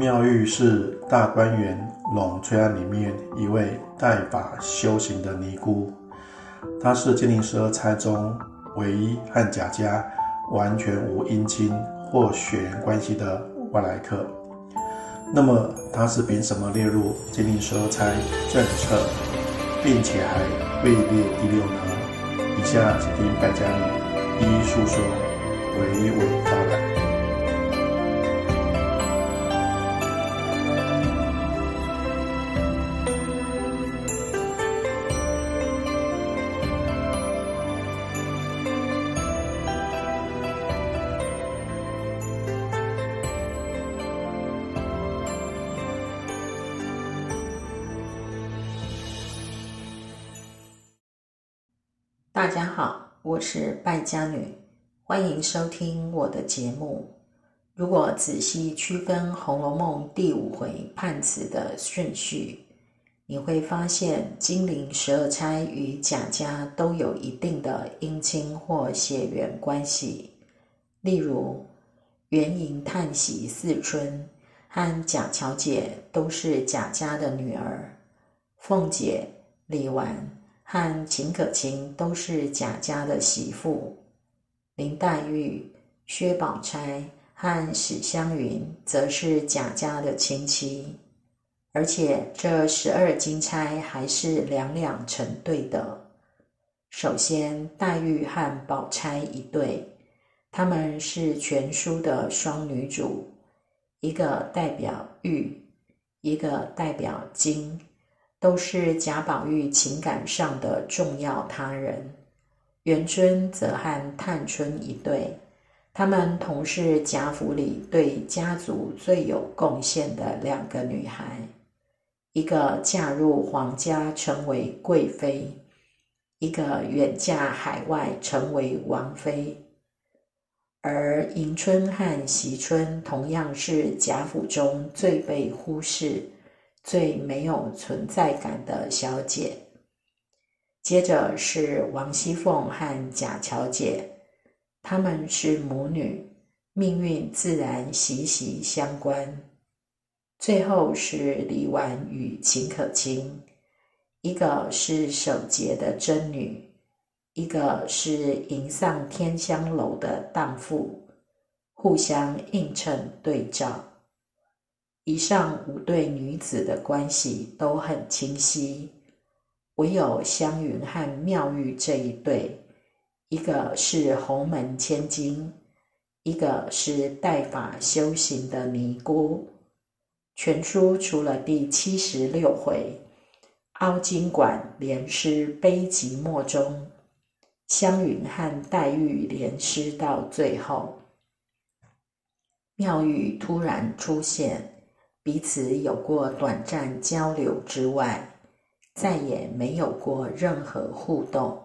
妙玉是大观园龙翠庵里面一位代法修行的尼姑，她是金陵十二钗中唯一和贾家完全无姻亲或血缘关系的外来客。那么她是凭什么列入金陵十二钗政策，并且还位列第六呢？以下请听败家女一一述说，娓娓道来。大家好，我是败家女，欢迎收听我的节目。如果仔细区分《红楼梦》第五回判词的顺序，你会发现金陵十二钗与贾家都有一定的姻亲或血缘关系。例如，元迎、叹息、四春和贾巧姐都是贾家的女儿，凤姐、李纨。和秦可卿都是贾家的媳妇，林黛玉、薛宝钗和史湘云则是贾家的亲戚，而且这十二金钗还是两两成对的。首先，黛玉和宝钗一对，她们是全书的双女主，一个代表玉，一个代表金。都是贾宝玉情感上的重要他人，元春则和探春一对，他们同是贾府里对家族最有贡献的两个女孩，一个嫁入皇家成为贵妃，一个远嫁海外成为王妃，而迎春和惜春同样是贾府中最被忽视。最没有存在感的小姐，接着是王熙凤和贾乔姐，她们是母女，命运自然息息相关。最后是李纨与秦可卿，一个是守节的贞女，一个是迎上天香楼的荡妇，互相映衬对照。以上五对女子的关系都很清晰，唯有湘云和妙玉这一对，一个是洪门千金，一个是代法修行的尼姑。全书除了第七十六回凹晶馆联诗悲寂寞中，湘云和黛玉联诗到最后，妙玉突然出现。彼此有过短暂交流之外，再也没有过任何互动。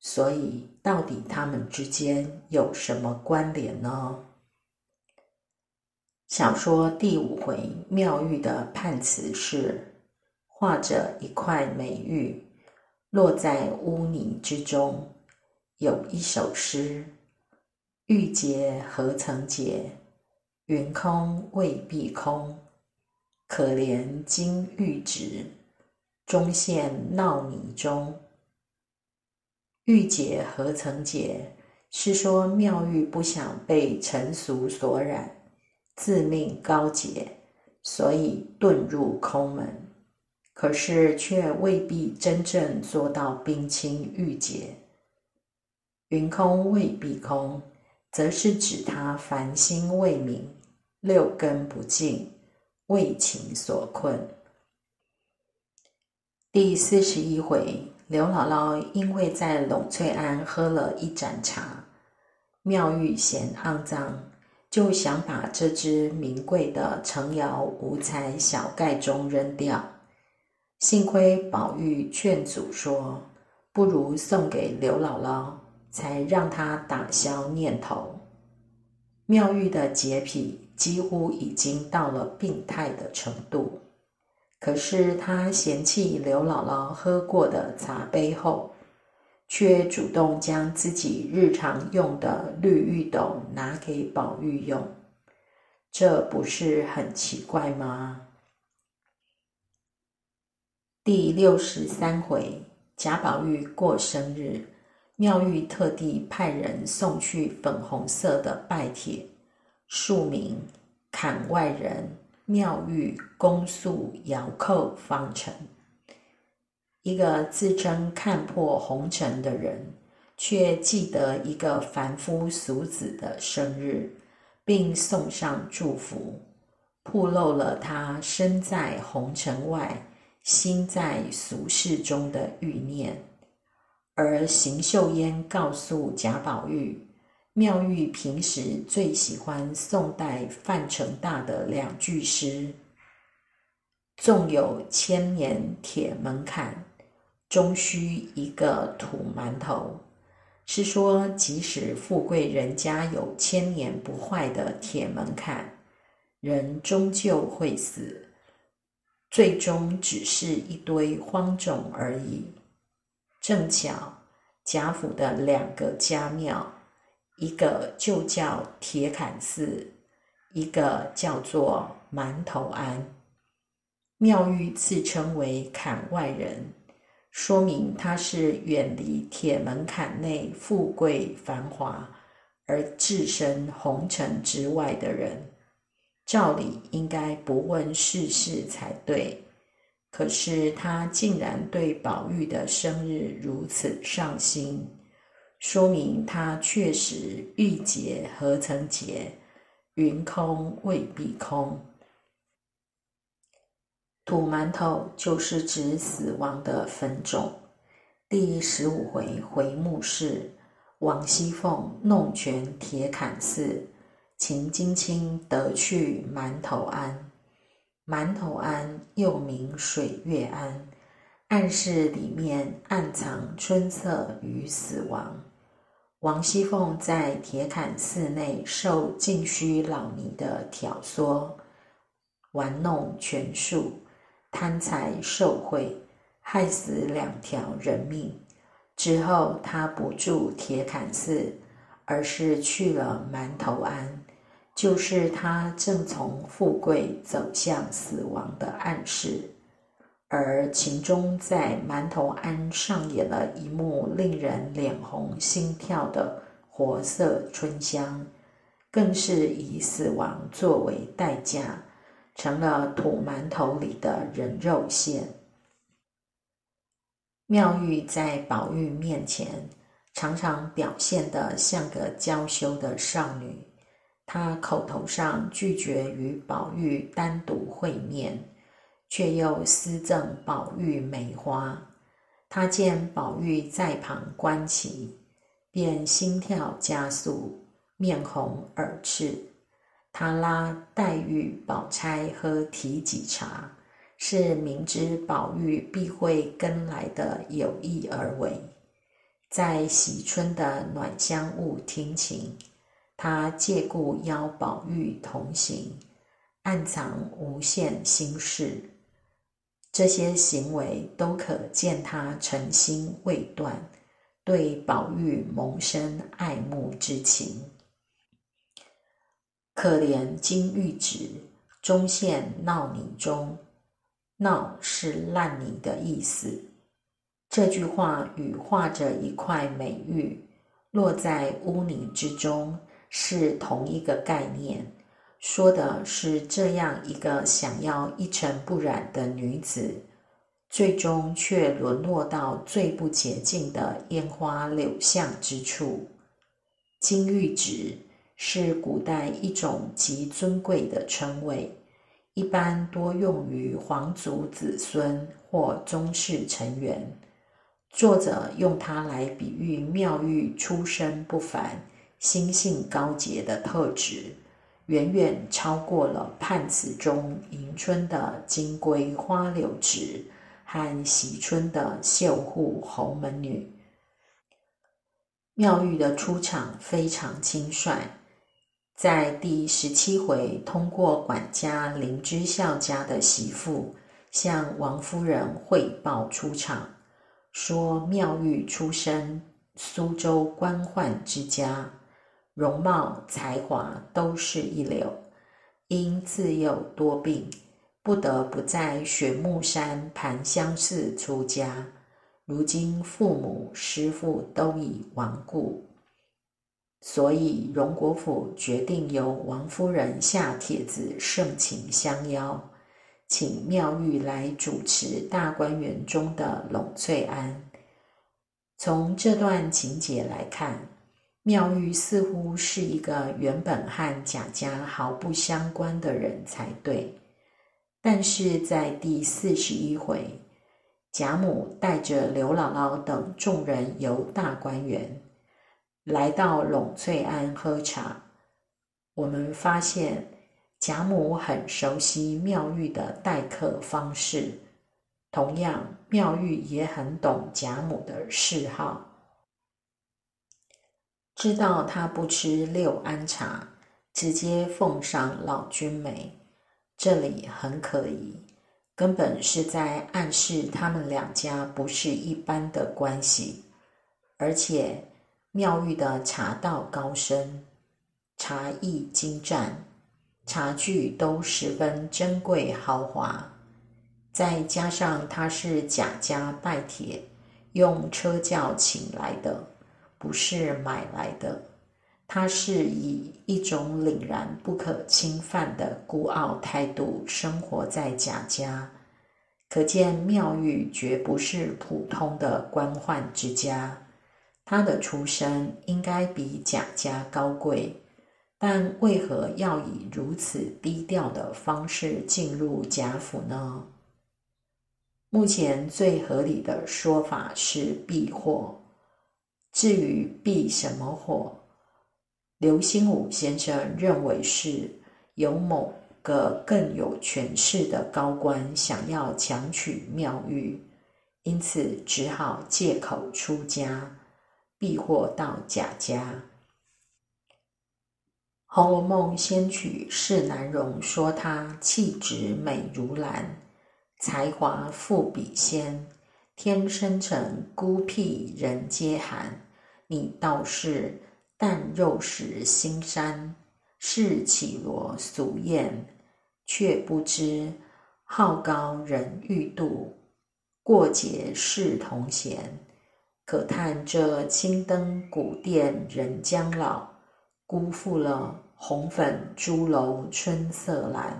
所以，到底他们之间有什么关联呢？小说第五回妙玉的判词是：画着一块美玉，落在污泥之中。有一首诗：玉洁何曾洁，云空未必空。可怜金玉质，终陷闹泥中。玉洁何曾洁？是说妙玉不想被尘俗所染，自命高洁，所以遁入空门。可是却未必真正做到冰清玉洁。云空未必空，则是指他凡心未泯，六根不净。为情所困。第四十一回，刘姥姥因为在栊翠庵喝了一盏茶，妙玉嫌肮脏，就想把这只名贵的成窑五彩小盖钟扔掉。幸亏宝玉劝阻说：“不如送给刘姥姥，才让她打消念头。”妙玉的洁癖。几乎已经到了病态的程度，可是他嫌弃刘姥姥喝过的茶杯后，却主动将自己日常用的绿玉斗拿给宝玉用。这不是很奇怪吗？第六十三回，贾宝玉过生日，妙玉特地派人送去粉红色的拜帖，署名“坎外人妙玉公诉遥叩方城”。一个自称看破红尘的人，却记得一个凡夫俗子的生日，并送上祝福，暴露了他身在红尘外。心在俗世中的欲念，而邢岫烟告诉贾宝玉，妙玉平时最喜欢宋代范成大的两句诗：“纵有千年铁门槛，终须一个土馒头。”是说，即使富贵人家有千年不坏的铁门槛，人终究会死。最终只是一堆荒冢而已。正巧贾府的两个家庙，一个就叫铁槛寺，一个叫做馒头庵。妙玉自称为坎外人，说明他是远离铁门槛内富贵繁华，而置身红尘之外的人。照理应该不问世事才对，可是他竟然对宝玉的生日如此上心，说明他确实欲结何曾结，云空未必空。土馒头就是指死亡的坟冢。第十五回回目是王熙凤弄权铁槛寺。秦金清得去馒头庵，馒头庵又名水月庵，暗示里面暗藏春色与死亡。王熙凤在铁槛寺内受净虚老尼的挑唆，玩弄权术，贪财受贿，害死两条人命。之后，他不住铁槛寺，而是去了馒头庵。就是他正从富贵走向死亡的暗示，而秦钟在馒头庵上演了一幕令人脸红心跳的活色春香，更是以死亡作为代价，成了土馒头里的人肉馅。妙玉在宝玉面前常常表现得像个娇羞的少女。她口头上拒绝与宝玉单独会面，却又私赠宝玉梅花。他见宝玉在旁观其，便心跳加速，面红耳赤。他拉黛玉、宝钗喝提己茶，是明知宝玉必会跟来的有意而为，在喜春的暖香屋听琴。他借故邀宝玉同行，暗藏无限心事，这些行为都可见他诚心未断，对宝玉萌生爱慕之情。可怜金玉质，终陷闹泥中。闹是烂泥的意思。这句话与画着一块美玉落在污泥之中。是同一个概念，说的是这样一个想要一尘不染的女子，最终却沦落到最不洁净的烟花柳巷之处。金玉指是古代一种极尊贵的称谓，一般多用于皇族子孙或宗室成员。作者用它来比喻妙玉出身不凡。心性高洁的特质，远远超过了判词中迎春的金龟花柳质和喜春的绣户侯门女。妙玉的出场非常轻率，在第十七回通过管家林之孝家的媳妇向王夫人汇报出场，说妙玉出身苏州官宦之家。容貌才华都是一流，因自幼多病，不得不在雪木山盘香寺出家。如今父母师父都已亡故，所以荣国府决定由王夫人下帖子盛请相邀，请妙玉来主持大观园中的拢翠庵。从这段情节来看，妙玉似乎是一个原本和贾家毫不相关的人才对，但是在第四十一回，贾母带着刘姥姥等众人游大观园，来到拢翠庵喝茶，我们发现贾母很熟悉妙玉的待客方式。同样，妙玉也很懂贾母的嗜好，知道他不吃六安茶，直接奉上老君梅，这里很可疑，根本是在暗示他们两家不是一般的关系。而且，妙玉的茶道高深，茶艺精湛，茶具都十分珍贵豪华。再加上他是贾家拜帖，用车轿请来的，不是买来的。他是以一种凛然不可侵犯的孤傲态度生活在贾家，可见妙玉绝不是普通的官宦之家。他的出身应该比贾家高贵，但为何要以如此低调的方式进入贾府呢？目前最合理的说法是避祸。至于避什么火，刘心武先生认为是有某个更有权势的高官想要强取妙玉，因此只好借口出家，避祸到贾家。《红楼梦》先曲释南容说他气质美如兰。才华富比仙，天生成孤僻人皆寒。你倒是淡肉食心山，是绮罗俗艳，却不知好高人欲度，过节是同闲。可叹这青灯古殿人将老，辜负了红粉朱楼春色阑。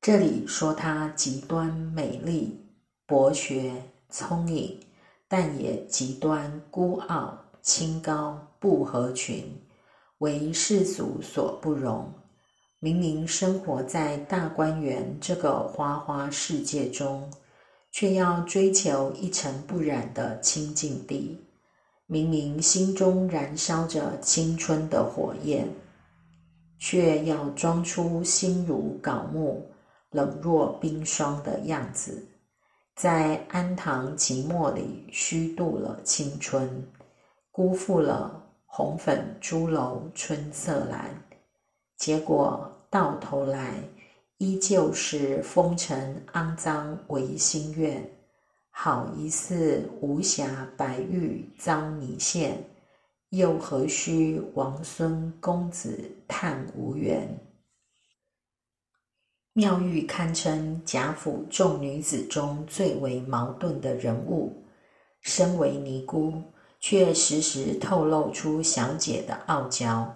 这里说她极端美丽、博学、聪颖，但也极端孤傲、清高、不合群，为世俗所不容。明明生活在大观园这个花花世界中，却要追求一尘不染的清净地；明明心中燃烧着青春的火焰，却要装出心如槁木。冷若冰霜的样子，在安堂寂寞里虚度了青春，辜负了红粉朱楼春色阑，结果到头来依旧是风尘肮脏唯心愿，好一似无瑕白玉遭泥陷，又何须王孙公子叹无缘？妙玉堪称贾府众女子中最为矛盾的人物。身为尼姑，却时时透露出小姐的傲娇。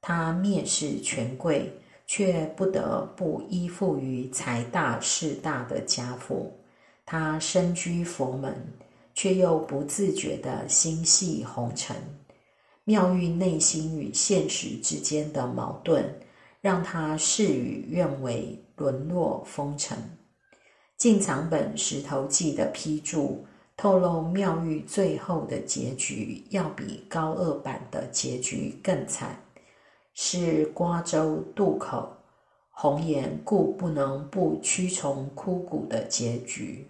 她蔑视权贵，却不得不依附于财大势大的贾府。她身居佛门，却又不自觉地心系红尘。妙玉内心与现实之间的矛盾。让他事与愿违，沦落风尘。进藏本《石头记》的批注透露，妙玉最后的结局要比高二版的结局更惨，是瓜州渡口红颜故不能不屈从枯骨的结局。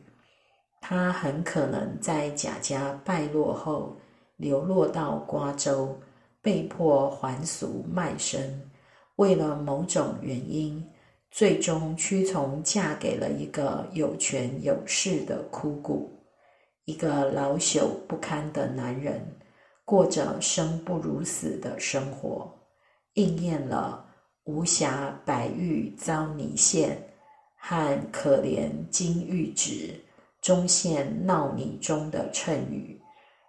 他很可能在贾家败落后，流落到瓜州，被迫还俗卖身。为了某种原因，最终屈从嫁给了一个有权有势的枯骨，一个老朽不堪的男人，过着生不如死的生活，应验了无暇白玉遭泥陷，和可怜金玉质终陷闹泥中的谶语，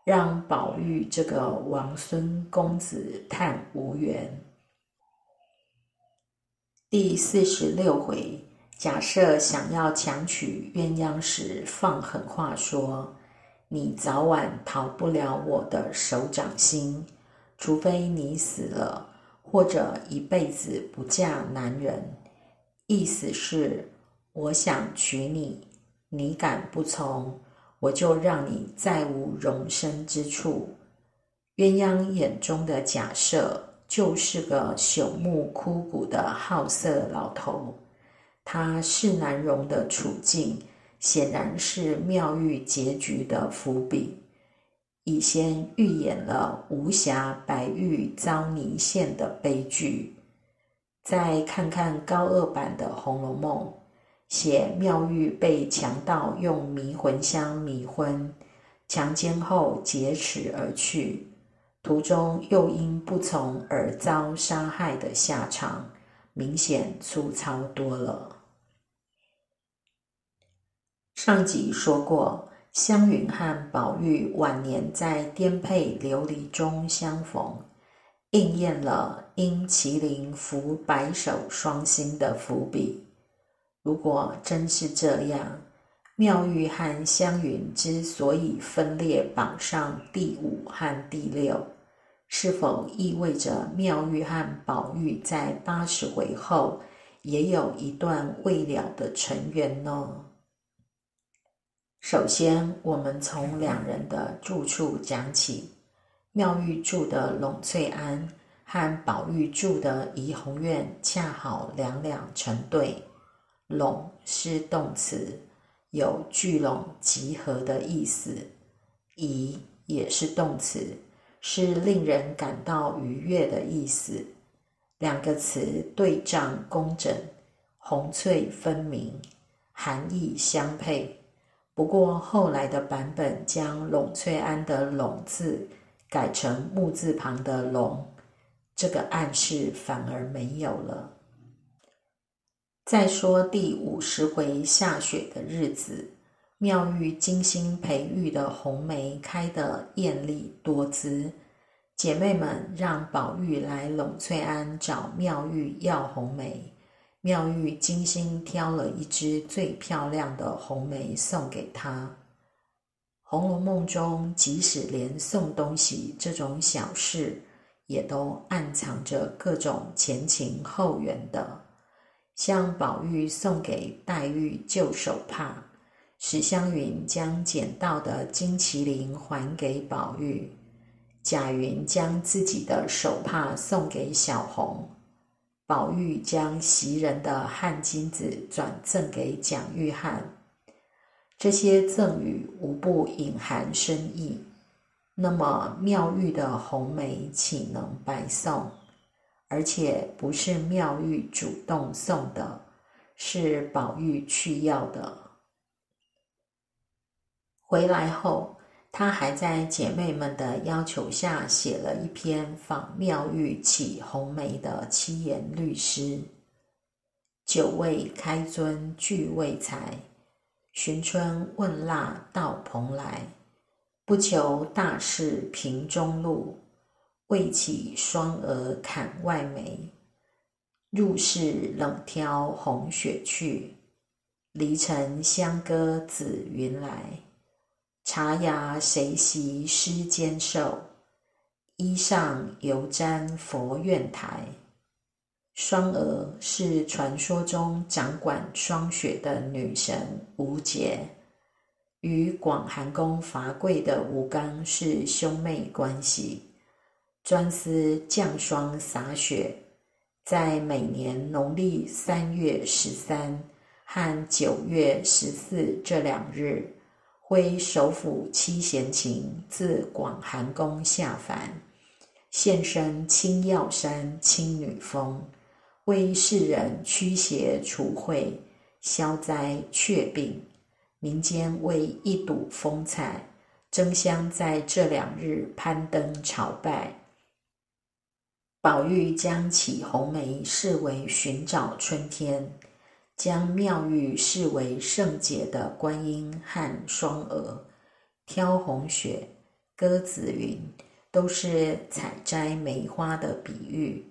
让宝玉这个王孙公子叹无缘。第四十六回，假设想要强娶鸳鸯时，放狠话说：“你早晚逃不了我的手掌心，除非你死了。”或者一辈子不嫁男人，意思是我想娶你，你敢不从，我就让你再无容身之处。鸳鸯眼中的假设就是个朽木枯骨的好色老头，他是难容的处境，显然是妙玉结局的伏笔。已先预演了无暇白玉遭泥陷的悲剧。再看看高二版的《红楼梦》，写妙玉被强盗用迷魂香迷昏，强奸后劫持而去，途中又因不从而遭杀害的下场，明显粗糙多了。上集说过。湘云和宝玉晚年在颠沛流离中相逢，应验了因麒麟伏白首双星的伏笔。如果真是这样，妙玉和湘云之所以分列榜上第五和第六，是否意味着妙玉和宝玉在八十回后也有一段未了的尘缘呢？首先，我们从两人的住处讲起。妙玉住的栊翠庵和宝玉住的怡红院恰好两两成对。栊是动词，有聚拢、集合的意思；怡也是动词，是令人感到愉悦的意思。两个词对仗工整，红翠分明，含义相配。不过后来的版本将栊翠庵的“栊”字改成木字旁的“龙”，这个暗示反而没有了。再说第五十回下雪的日子，妙玉精心培育的红梅开得艳丽多姿，姐妹们让宝玉来栊翠庵找妙玉要红梅。妙玉精心挑了一支最漂亮的红梅送给他。《红楼梦》中，即使连送东西这种小事，也都暗藏着各种前情后缘的。像宝玉送给黛玉旧手帕，史湘云将捡到的金麒麟还给宝玉，贾云将自己的手帕送给小红。宝玉将袭人的汗巾子转赠给蒋玉菡，这些赠与无不隐含深意。那么妙玉的红梅岂能白送？而且不是妙玉主动送的，是宝玉去要的。回来后。他还在姐妹们的要求下写了一篇仿妙玉起红梅的七言律诗：“酒未开樽俱未裁，寻春问腊到蓬莱。不求大事平中路，为起双蛾砍外梅。入室冷挑红雪去，离尘香歌紫云来。”茶芽谁习诗间授？衣上犹沾佛院台。双娥是传说中掌管霜雪的女神吴洁，与广寒宫伐桂的吴刚是兄妹关系，专司降霜洒雪，在每年农历三月十三和九月十四这两日。挥首府七贤琴自广寒宫下凡，现身青药山青女峰，为世人驱邪除秽、消灾却病。民间为一睹风采，争相在这两日攀登朝拜。宝玉将起红梅视为寻找春天，将妙玉视为圣洁的观音和双娥，挑红雪、鸽子云，都是采摘梅花的比喻。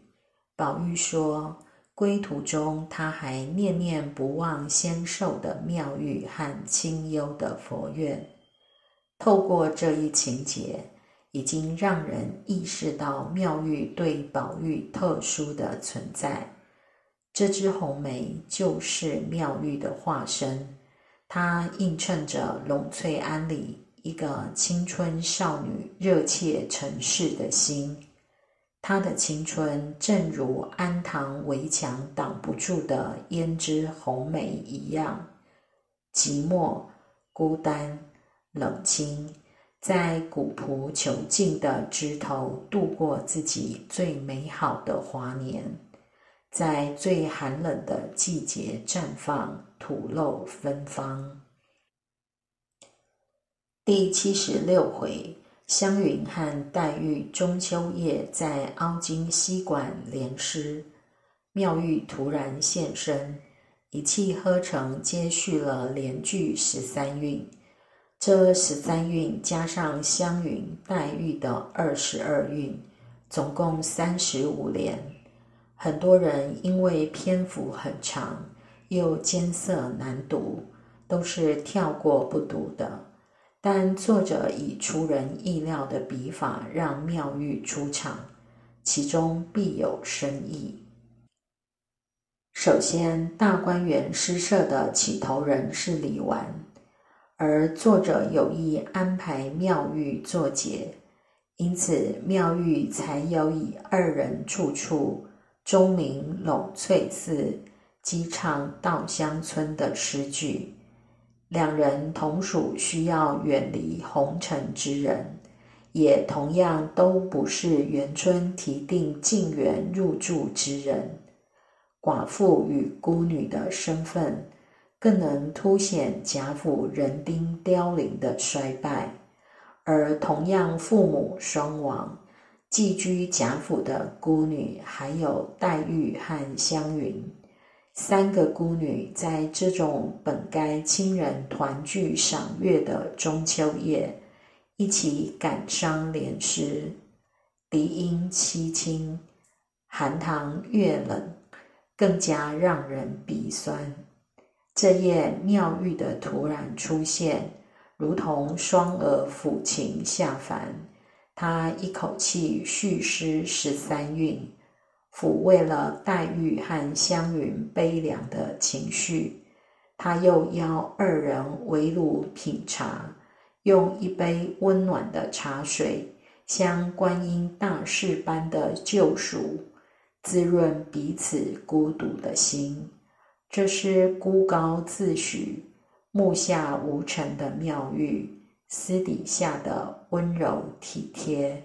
宝玉说，归途中他还念念不忘仙寿的妙玉和清幽的佛院。透过这一情节。已经让人意识到妙玉对宝玉特殊的存在。这只红梅就是妙玉的化身，它映衬着龙翠庵里一个青春少女热切尘世的心。她的青春正如安堂围墙挡不住的胭脂红梅一样，寂寞、孤单、冷清。在古朴遒劲的枝头度过自己最美好的华年，在最寒冷的季节绽放，吐露芬芳。第七十六回，湘云和黛玉中秋夜在凹晶西馆联诗，妙玉突然现身，一气呵成接续了连句十三韵。这十三韵加上湘云、黛玉的二十二韵，总共三十五联。很多人因为篇幅很长，又艰涩难读，都是跳过不读的。但作者以出人意料的笔法让妙玉出场，其中必有深意。首先，大观园诗社的起头人是李纨。而作者有意安排妙玉作结，因此妙玉才有以二人处处钟鸣陇翠寺，击唱稻香村的诗句。两人同属需要远离红尘之人，也同样都不是元春提定进园入住之人，寡妇与孤女的身份。更能凸显贾府人丁凋零的衰败，而同样父母双亡，寄居贾府的孤女还有黛玉和湘云三个孤女，在这种本该亲人团聚赏月的中秋夜，一起感伤连诗，笛音凄清，寒塘月冷，更加让人鼻酸。这夜妙玉的突然出现，如同双儿抚琴下凡。他一口气续诗十三韵，抚慰了黛玉和湘云悲凉的情绪。他又邀二人围炉品茶，用一杯温暖的茶水，像观音大士般的救赎，滋润彼此孤独的心。这是孤高自诩、目下无尘的妙玉，私底下的温柔体贴。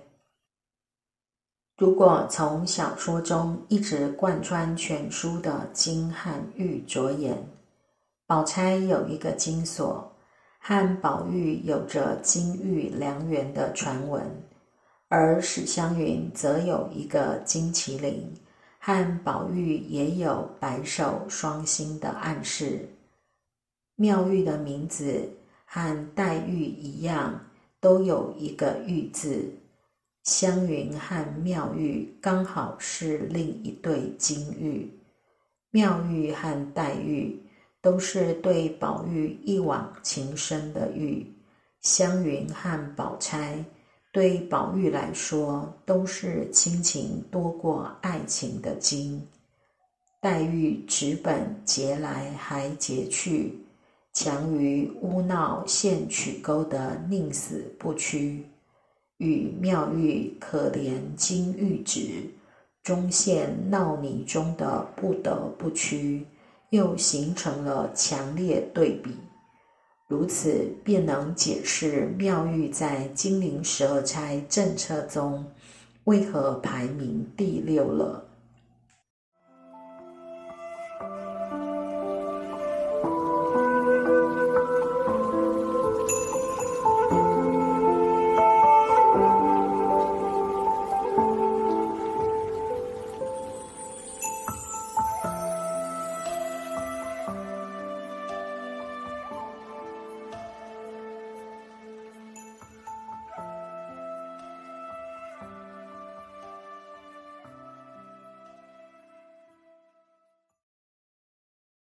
如果从小说中一直贯穿全书的金汉玉着眼，宝钗有一个金锁，和宝玉有着金玉良缘的传闻，而史湘云则有一个金麒麟。和宝玉也有白首双星的暗示。妙玉的名字和黛玉一样，都有一个“玉”字。湘云和妙玉刚好是另一对金玉。妙玉和黛玉都是对宝玉一往情深的玉。湘云和宝钗。对宝玉来说，都是亲情多过爱情的金。黛玉纸本劫来还劫去，强于污闹陷曲沟的宁死不屈，与妙玉可怜金玉指，终陷闹泥中的不得不屈，又形成了强烈对比。如此便能解释妙玉在金陵十二钗政策中为何排名第六了。